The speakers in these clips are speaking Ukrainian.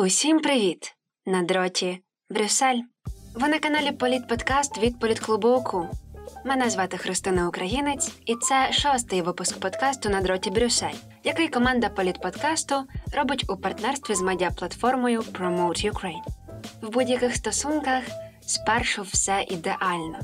Усім привіт! На дроті Брюссель. Ви на каналі Політподкаст від Політклубу УКУ. Мене звати Христина Українець, і це шостий випуск подкасту на дроті Брюссель, який команда Політподкасту робить у партнерстві з медіаплатформою Promote Ukraine. В будь-яких стосунках спершу все ідеально.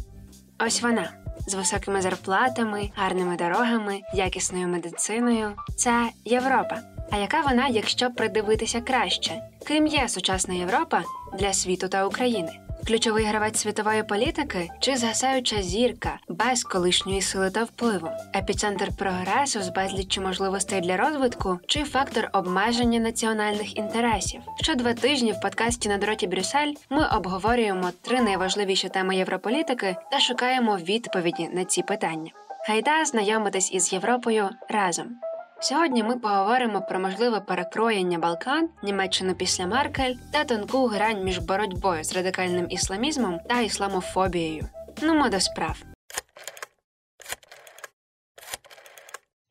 Ось вона з високими зарплатами, гарними дорогами, якісною медициною. Це Європа. А яка вона, якщо придивитися краще? Ким є сучасна Європа для світу та України? Ключовий гравець світової політики чи згасаюча зірка без колишньої сили та впливу, епіцентр прогресу з безліччю можливостей для розвитку, чи фактор обмеження національних інтересів? Що два тижні в подкасті на дроті Брюссель ми обговорюємо три найважливіші теми європолітики та шукаємо відповіді на ці питання. Гайда знайомитись із Європою разом. Сьогодні ми поговоримо про можливе перекроєння Балкан, Німеччину після Меркель та тонку грань між боротьбою з радикальним ісламізмом та ісламофобією. Ну ми до справ.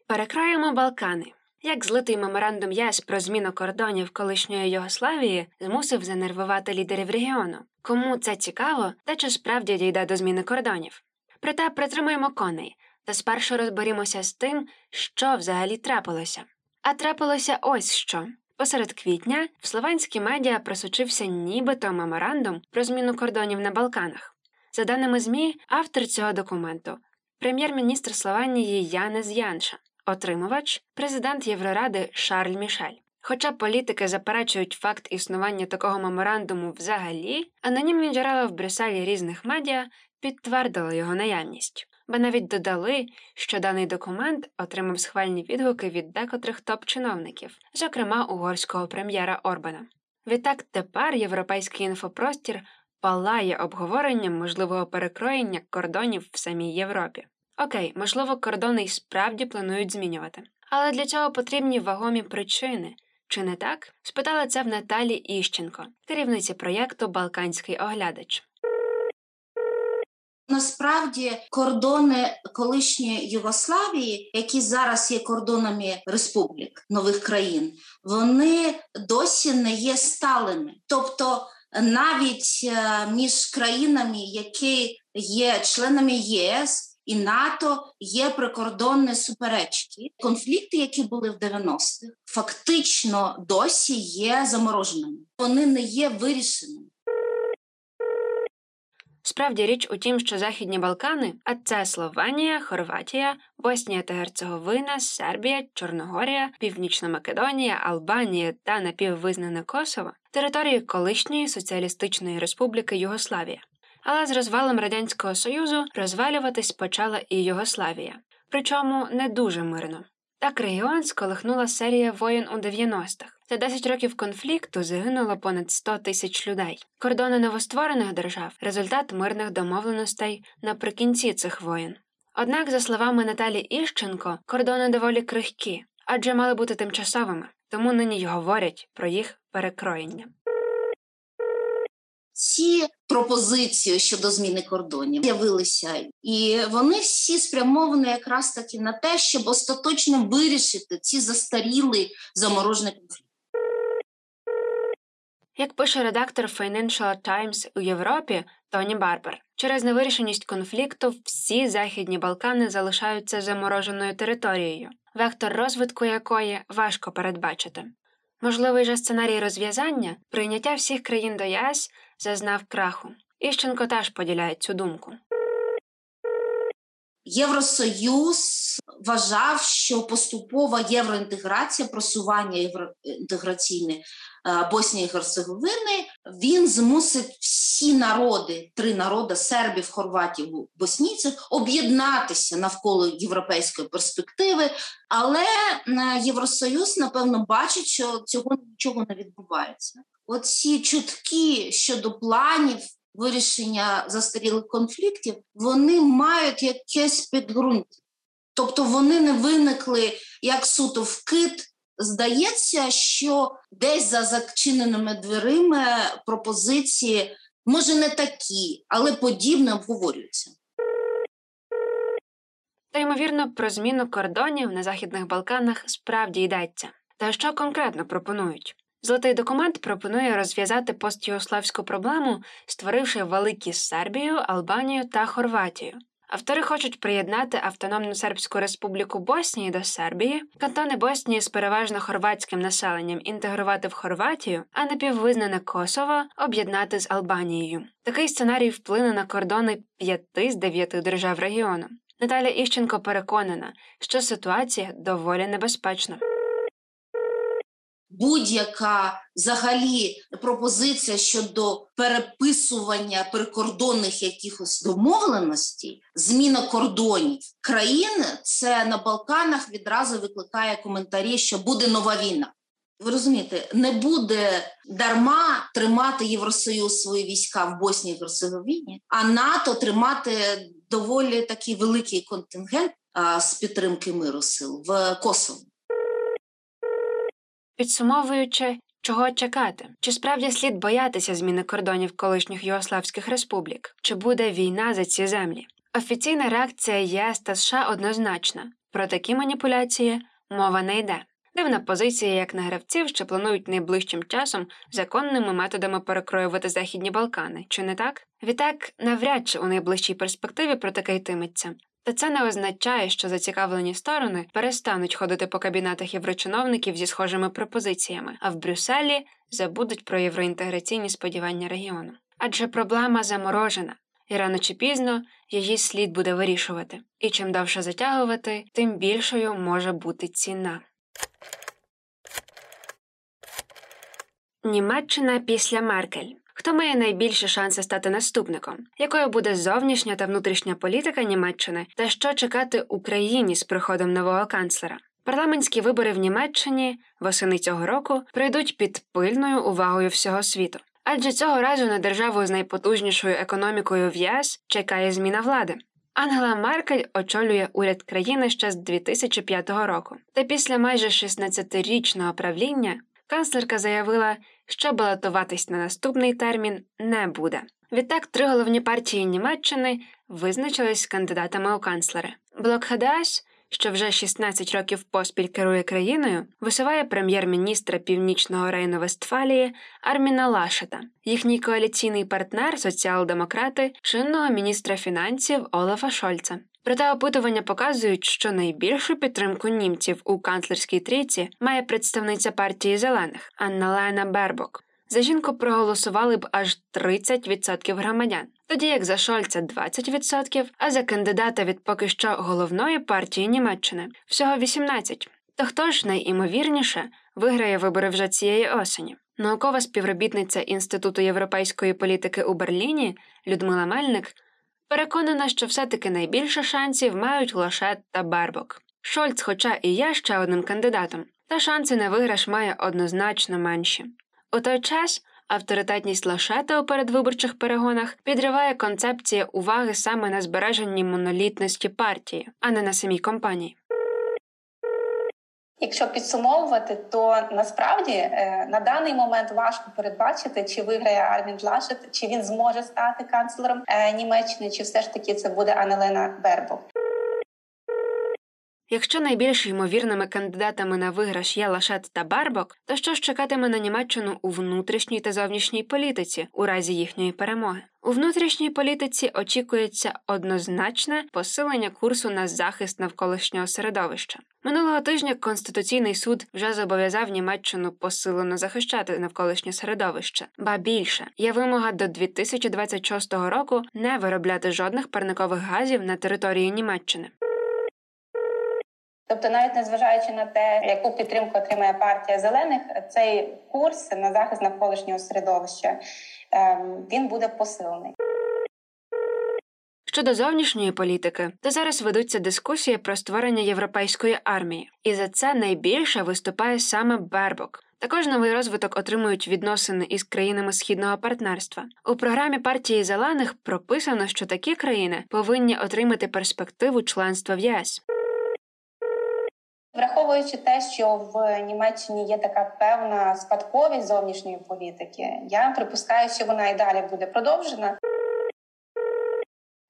Перекроємо Балкани. Як злитий меморандум ЄС про зміну кордонів колишньої Йогославії змусив занервувати лідерів регіону. Кому це цікаво, та чи справді дійде до зміни кордонів? Проте притримуємо коней та спершу розберімося з тим, що взагалі трапилося. А трапилося ось що. Посеред квітня в словенські медіа просочився нібито меморандум про зміну кордонів на Балканах. За даними ЗМІ, автор цього документу прем'єр-міністр Словенії Янес Янша, отримувач, президент Євроради Шарль Мішель. Хоча політики заперечують факт існування такого меморандуму взагалі, анонімні джерела в Брюсселі різних медіа підтвердили його наявність бо навіть додали, що даний документ отримав схвальні відгуки від декотрих топ-чиновників, зокрема угорського прем'єра Орбана. Відтак тепер європейський інфопростір палає обговоренням можливого перекроєння кордонів в самій Європі. Окей, можливо, кордони й справді планують змінювати. Але для цього потрібні вагомі причини. Чи не так? Спитала це в Наталі Іщенко, керівниці проєкту Балканський оглядач. Насправді кордони колишньої Югославії, які зараз є кордонами республік нових країн, вони досі не є сталими. Тобто навіть е, між країнами, які є членами ЄС і НАТО, є прикордонні суперечки. Конфлікти, які були в 90-х, фактично досі є замороженими. Вони не є вирішеними. Справді річ у тім, що Західні Балкани, а це Словенія, Хорватія, Боснія та Герцеговина, Сербія, Чорногорія, Північна Македонія, Албанія та напіввизнане Косово території колишньої соціалістичної республіки Югославія. Але з розвалом радянського союзу розвалюватись почала і Югославія, причому не дуже мирно. Так регіон сколихнула серія воєн у 90-х. За 10 років конфлікту загинуло понад 100 тисяч людей. Кордони новостворених держав результат мирних домовленостей наприкінці цих воєн. Однак, за словами Наталі Іщенко, кордони доволі крихкі, адже мали бути тимчасовими, тому нині й говорять про їх перекроєння. Ці пропозиції щодо зміни кордонів з'явилися, і вони всі спрямовані якраз таки на те, щоб остаточно вирішити ці застаріли заморожені конфлікти. Як пише редактор Financial Times у Європі Тоні Барбер, через невирішеність конфлікту всі західні Балкани залишаються замороженою територією, вектор розвитку якої важко передбачити. Можливий же сценарій розв'язання прийняття всіх країн до ЄС зазнав краху. Іщенко теж поділяє цю думку. Євросоюз вважав, що поступова євроінтеграція, просування євроінтеграційне Боснії і Герцеговини, він змусить всі народи, три народи сербів, хорватів, боснійців, об'єднатися навколо європейської перспективи. Але Євросоюз, напевно, бачить, що цього нічого не відбувається. Оці чутки щодо планів вирішення застарілих конфліктів, вони мають якесь підґрунтя. Тобто вони не виникли як суто вкид. Здається, що десь за зачиненими дверима пропозиції, може, не такі, але подібне обговорюються. Та ймовірно, про зміну кордонів на Західних Балканах справді йдеться. Та що конкретно пропонують? Золотий документ пропонує розв'язати постюгославську проблему, створивши великі Сербію, Албанію та Хорватію. Автори хочуть приєднати Автономну Сербську Республіку Боснії до Сербії, кантони Боснії з переважно хорватським населенням інтегрувати в Хорватію, а напіввизнане Косово об'єднати з Албанією. Такий сценарій вплине на кордони п'яти з дев'яти держав регіону. Наталя Іщенко переконана, що ситуація доволі небезпечна будь-яка взагалі пропозиція щодо переписування прикордонних якихось домовленостей, зміна кордонів країни, це на Балканах відразу викликає коментарі, що буде нова війна. Ви розумієте, не буде дарма тримати Євросоюз свої війська в Боснії і Герцеговіні, а НАТО тримати доволі такий великий контингент а, з підтримки миру сил в Косово. Підсумовуючи, чого чекати, чи справді слід боятися зміни кордонів колишніх югославських республік, чи буде війна за ці землі? Офіційна реакція ЄС та США однозначна про такі маніпуляції мова не йде. Дивна позиція як на гравців, що планують найближчим часом законними методами перекроювати Західні Балкани, чи не так? Відтак, навряд чи у найближчій перспективі про таке йтиметься. Та це не означає, що зацікавлені сторони перестануть ходити по кабінетах єврочиновників зі схожими пропозиціями, а в Брюсселі забудуть про євроінтеграційні сподівання регіону. Адже проблема заморожена, і рано чи пізно її слід буде вирішувати. І чим довше затягувати, тим більшою може бути ціна. Німеччина після Меркель Хто має найбільші шанси стати наступником? Якою буде зовнішня та внутрішня політика Німеччини, та що чекати Україні з приходом нового канцлера? Парламентські вибори в Німеччині восени цього року пройдуть під пильною увагою всього світу. Адже цього разу на державу з найпотужнішою економікою в ЄС чекає зміна влади. Ангела Меркель очолює уряд країни ще з 2005 року. Та після майже 16-річного правління канцлерка заявила, що балотуватись на наступний термін не буде. Відтак три головні партії Німеччини визначились кандидатами у канцлери. Блок ХДС, що вже 16 років поспіль керує країною, висуває прем'єр-міністра Північного Рейну Вестфалії Арміна Лашета, їхній коаліційний партнер, соціал-демократи, чинного міністра фінансів Олафа Шольца. Проте опитування показують, що найбільшу підтримку німців у канцлерській трійці має представниця партії зелених Анна Лена Бербок. За жінку проголосували б аж 30% громадян, тоді як за Шольца 20%, а за кандидата від поки що головної партії Німеччини всього 18%. То хто ж найімовірніше виграє вибори вже цієї осені? Наукова співробітниця Інституту європейської політики у Берліні Людмила Мельник Переконана, що все-таки найбільше шансів мають Лошет та Барбок. Шольц, хоча і є ще одним кандидатом, та шанси на виграш має однозначно менші. У той час авторитетність Лошета у передвиборчих перегонах підриває концепція уваги саме на збереженні монолітності партії, а не на самій компанії. Якщо підсумовувати, то насправді е, на даний момент важко передбачити, чи виграє Армін Лашет, чи він зможе стати канцлером е, Німеччини, чи все ж таки це буде Анелена Бербок. Якщо найбільш ймовірними кандидатами на виграш є Лашет та Барбок, то що ж чекатиме на Німеччину у внутрішній та зовнішній політиці у разі їхньої перемоги? У внутрішній політиці очікується однозначне посилення курсу на захист навколишнього середовища. Минулого тижня Конституційний суд вже зобов'язав Німеччину посилено захищати навколишнє середовище, ба більше є вимога до 2026 року не виробляти жодних парникових газів на території Німеччини. Тобто, навіть незважаючи на те, яку підтримку отримає партія зелених, цей курс на захист навколишнього середовища ем, він буде посилений. Щодо зовнішньої політики, то зараз ведуться дискусії про створення європейської армії, і за це найбільше виступає саме Бербок. Також новий розвиток отримують відносини із країнами східного партнерства. У програмі партії зелених прописано, що такі країни повинні отримати перспективу членства в ЄС. Враховуючи те, що в Німеччині є така певна спадковість зовнішньої політики, я припускаю, що вона і далі буде продовжена.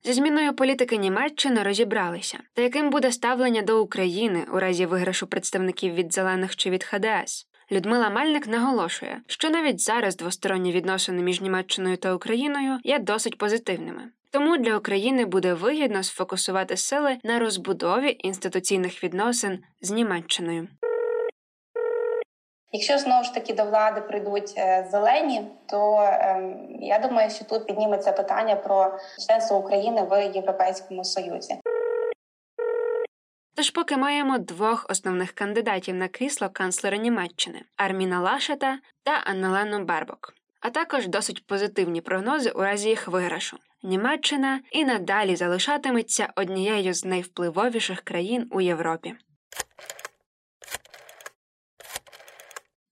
Зі зміною політики Німеччини розібралися, та яким буде ставлення до України у разі виграшу представників від зелених чи від ХДС. Людмила Мальник наголошує, що навіть зараз двосторонні відносини між Німеччиною та Україною є досить позитивними. Тому для України буде вигідно сфокусувати сили на розбудові інституційних відносин з Німеччиною. Якщо знову ж таки до влади прийдуть е, зелені, то е, я думаю, що тут підніметься питання про членство України в Європейському Союзі. Тож поки маємо двох основних кандидатів на крісло канцлера Німеччини Арміна Лашета та Аннелену Бербок, а також досить позитивні прогнози у разі їх виграшу. Німеччина і надалі залишатиметься однією з найвпливовіших країн у Європі.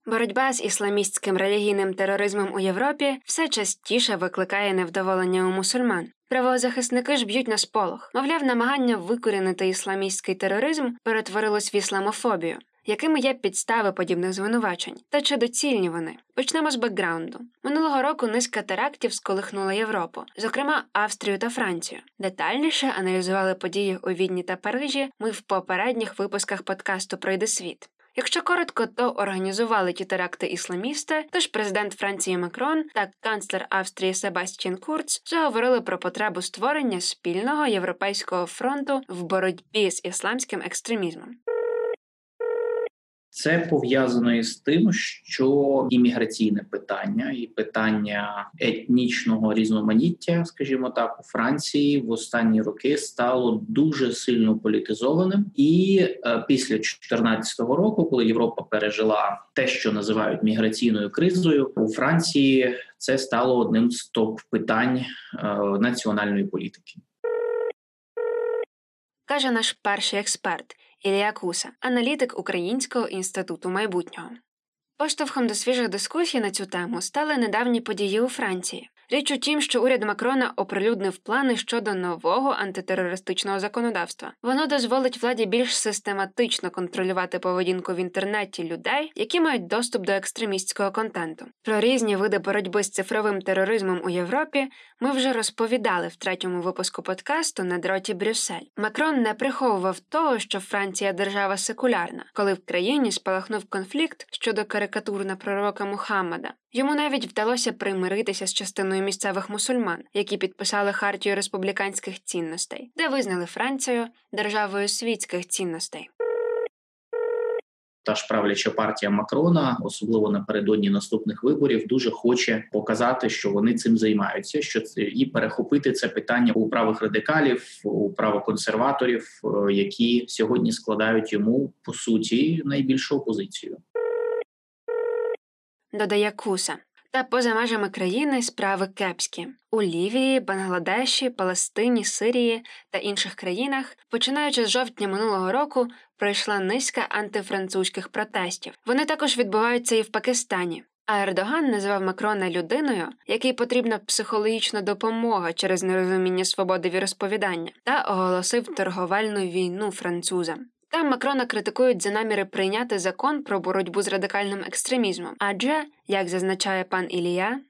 Боротьба з ісламістським релігійним тероризмом у Європі все частіше викликає невдоволення у мусульман. Правозахисники ж б'ють на сполох. Мовляв, намагання викорінити ісламістський тероризм перетворилось в ісламофобію. Якими є підстави подібних звинувачень? Та чи доцільні вони? Почнемо з бекграунду. Минулого року низка терактів сколихнула Європу, зокрема Австрію та Францію. Детальніше аналізували події у Відні та Парижі. Ми в попередніх випусках подкасту Пройде світ. Якщо коротко, то організували ті теракти ісламісти, тож президент Франції Макрон та канцлер Австрії Себастьян Курц заговорили про потребу створення спільного європейського фронту в боротьбі з ісламським екстремізмом. Це пов'язано із тим, що імміграційне питання і питання етнічного різноманіття, скажімо так, у Франції в останні роки стало дуже сильно політизованим. І е, після 2014 року, коли Європа пережила те, що називають міграційною кризою, у Франції це стало одним з топ питань е, національної політики. Каже наш перший експерт Ілія Куса, аналітик Українського інституту майбутнього. Поштовхом до свіжих дискусій на цю тему стали недавні події у Франції. Річ у тім, що уряд Макрона оприлюднив плани щодо нового антитерористичного законодавства. Воно дозволить владі більш систематично контролювати поведінку в інтернеті людей, які мають доступ до екстремістського контенту. Про різні види боротьби з цифровим тероризмом у Європі ми вже розповідали в третьому випуску подкасту на дроті Брюссель. Макрон не приховував того, що Франція держава секулярна, коли в країні спалахнув конфлікт щодо карикатур на пророка Мухаммада. Йому навіть вдалося примиритися з частиною місцевих мусульман, які підписали хартію республіканських цінностей, де визнали Францію державою світських цінностей. Та ж правляча партія Макрона, особливо напередодні наступних виборів, дуже хоче показати, що вони цим займаються. Що це і перехопити це питання у правих радикалів, у правоконсерваторів, е, які сьогодні складають йому по суті найбільшу опозицію. Додає Куса. Та поза межами країни справи кепські у Лівії, Бангладеші, Палестині, Сирії та інших країнах, починаючи з жовтня минулого року, пройшла низка антифранцузьких протестів. Вони також відбуваються і в Пакистані. А Ердоган називав Макрона людиною, якій потрібна психологічна допомога через нерозуміння свободи віросповідання, та оголосив торговельну війну французам. Там Макрона критикують за наміри прийняти закон про боротьбу з радикальним екстремізмом. Адже, як зазначає пан Ілія,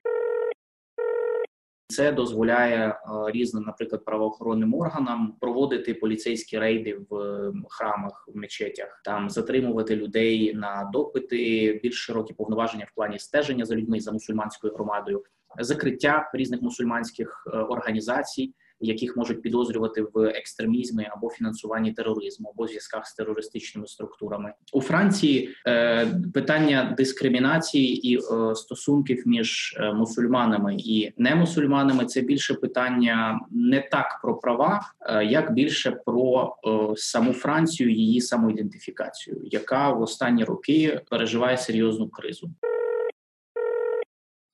це дозволяє е, різним, наприклад, правоохоронним органам проводити поліцейські рейди в е, храмах, в мечетях, там затримувати людей на допити, більш широкі повноваження в плані стеження за людьми за мусульманською громадою, закриття різних мусульманських е, організацій яких можуть підозрювати в екстремізмі або фінансуванні тероризму, або зв'язках з терористичними структурами у Франції. Е, питання дискримінації і е, стосунків між е, мусульманами і немусульманами це більше питання не так про права, як більше про саму Францію, її самоідентифікацію, яка в останні роки переживає серйозну кризу.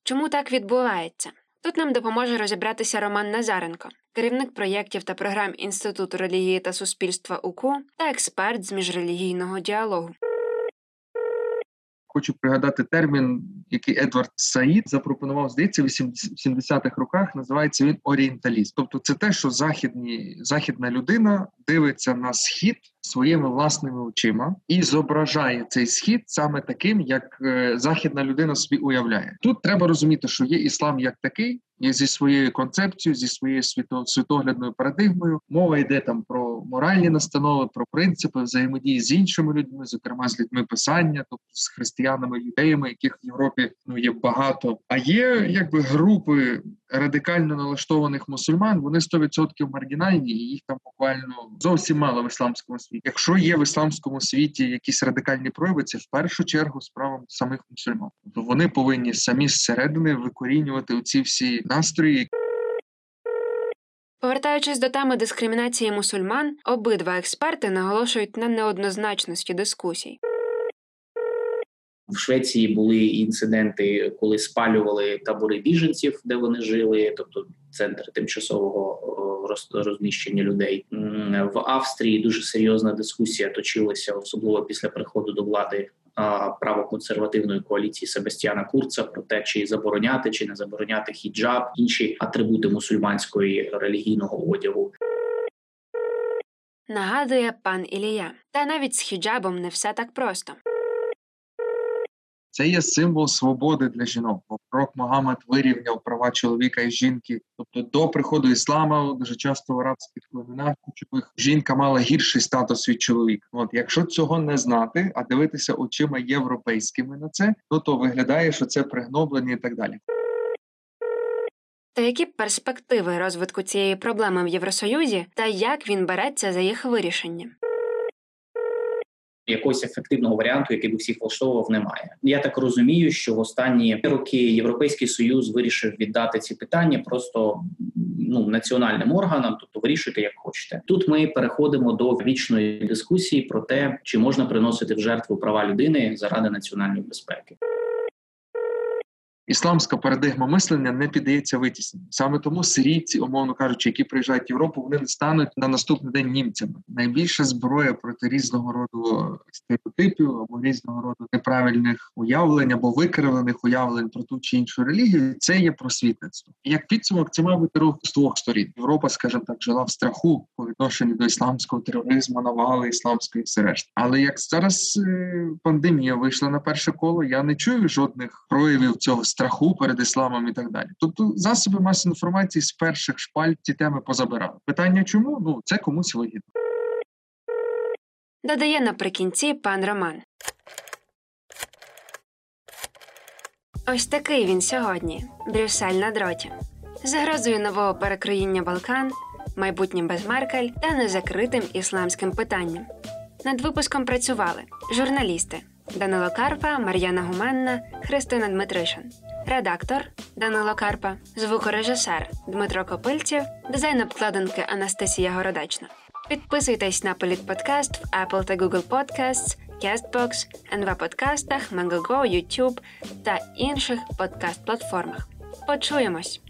Чому так відбувається? Тут нам допоможе розібратися Роман Назаренко, керівник проєктів та програм Інституту релігії та суспільства УКУ та експерт з міжрелігійного діалогу. Хочу пригадати термін, який Едвард Саїд запропонував, здається, в 70-х роках. Називається він орієнталіст. Тобто, це те, що західні західна людина дивиться на схід своїми власними очима і зображає цей схід саме таким, як е, західна людина собі уявляє. Тут треба розуміти, що є іслам як такий, є зі своєю концепцією, зі своєю світо, світоглядною парадигмою. Мова йде там про моральні настанови, про принципи взаємодії з іншими людьми, зокрема з людьми писання, тобто з християнами, юдеями, яких в Європі ну є багато. А є якби групи радикально налаштованих мусульман. Вони 100% маргінальні, і їх там буквально зовсім мало в ісламському. Якщо є в ісламському світі якісь радикальні прояви, це в першу чергу справа самих мусульман. Тобто вони повинні самі зсередини викорінювати оці всі настрої. Повертаючись до теми дискримінації мусульман, обидва експерти наголошують на неоднозначності дискусій. В Швеції були інциденти, коли спалювали табори біженців, де вони жили, тобто центр тимчасового розміщення людей. В Австрії дуже серйозна дискусія точилася, особливо після приходу до влади правоконсервативної коаліції Себастьяна Курца про те, чи забороняти чи не забороняти хіджаб, інші атрибути мусульманської релігійного одягу. Нагадує пан Ілія, та навіть з хіджабом не все так просто. Це є символ свободи для жінок. Бо пророк Магомед вирівняв права чоловіка і жінки. Тобто до приходу іслама дуже часто в арабських племенах кучових жінка мала гірший статус від чоловіка. От якщо цього не знати, а дивитися очима європейськими на це, то то виглядає, що це пригноблення і так далі. Та які перспективи розвитку цієї проблеми в Євросоюзі, та як він береться за їх вирішення? Якогось ефективного варіанту, який би всіх влаштовував, немає. Я так розумію, що в останні роки Європейський союз вирішив віддати ці питання просто ну національним органам, тобто вирішуйте, як хочете. Тут ми переходимо до вічної дискусії про те, чи можна приносити в жертву права людини заради національної безпеки ісламська парадигма мислення не піддається витісненню. Саме тому сирійці, умовно кажучи, які приїжджають в Європу, вони не стануть на наступний день німцями. Найбільша зброя проти різного роду стереотипів або різного роду неправильних уявлень або викривлених уявлень про ту чи іншу релігію. Це є просвітництво. Як підсумок, це має бути рух з двох сторін. Європа, скажімо так, жила в страху по відношенню до ісламського тероризму, навали ісламської все решта. Але як зараз е, пандемія вийшла на перше коло, я не чую жодних проявів цього страху перед ісламом і так далі. Тобто, засоби масової інформації з перших шпальт ці теми позабирали. Питання, чому ну це комусь вигідно. Додає наприкінці пан Роман. Ось такий він сьогодні. Брюссель на дроті. Загрозою нового перекроїння Балкан, майбутнім без Меркель та незакритим ісламським питанням. Над випуском працювали журналісти Данило Карпа, Мар'яна Гуменна, Христина Дмитришин, редактор Данило Карпа, звукорежисер Дмитро Копильців, дизайн обкладинки Анастасія Городачна. Підписуйтесь на Політподкаст в Apple та Google Podcasts, CastBox, НВ подкастах, Megogo, YouTube та інших подкаст-платформах. Почуємось!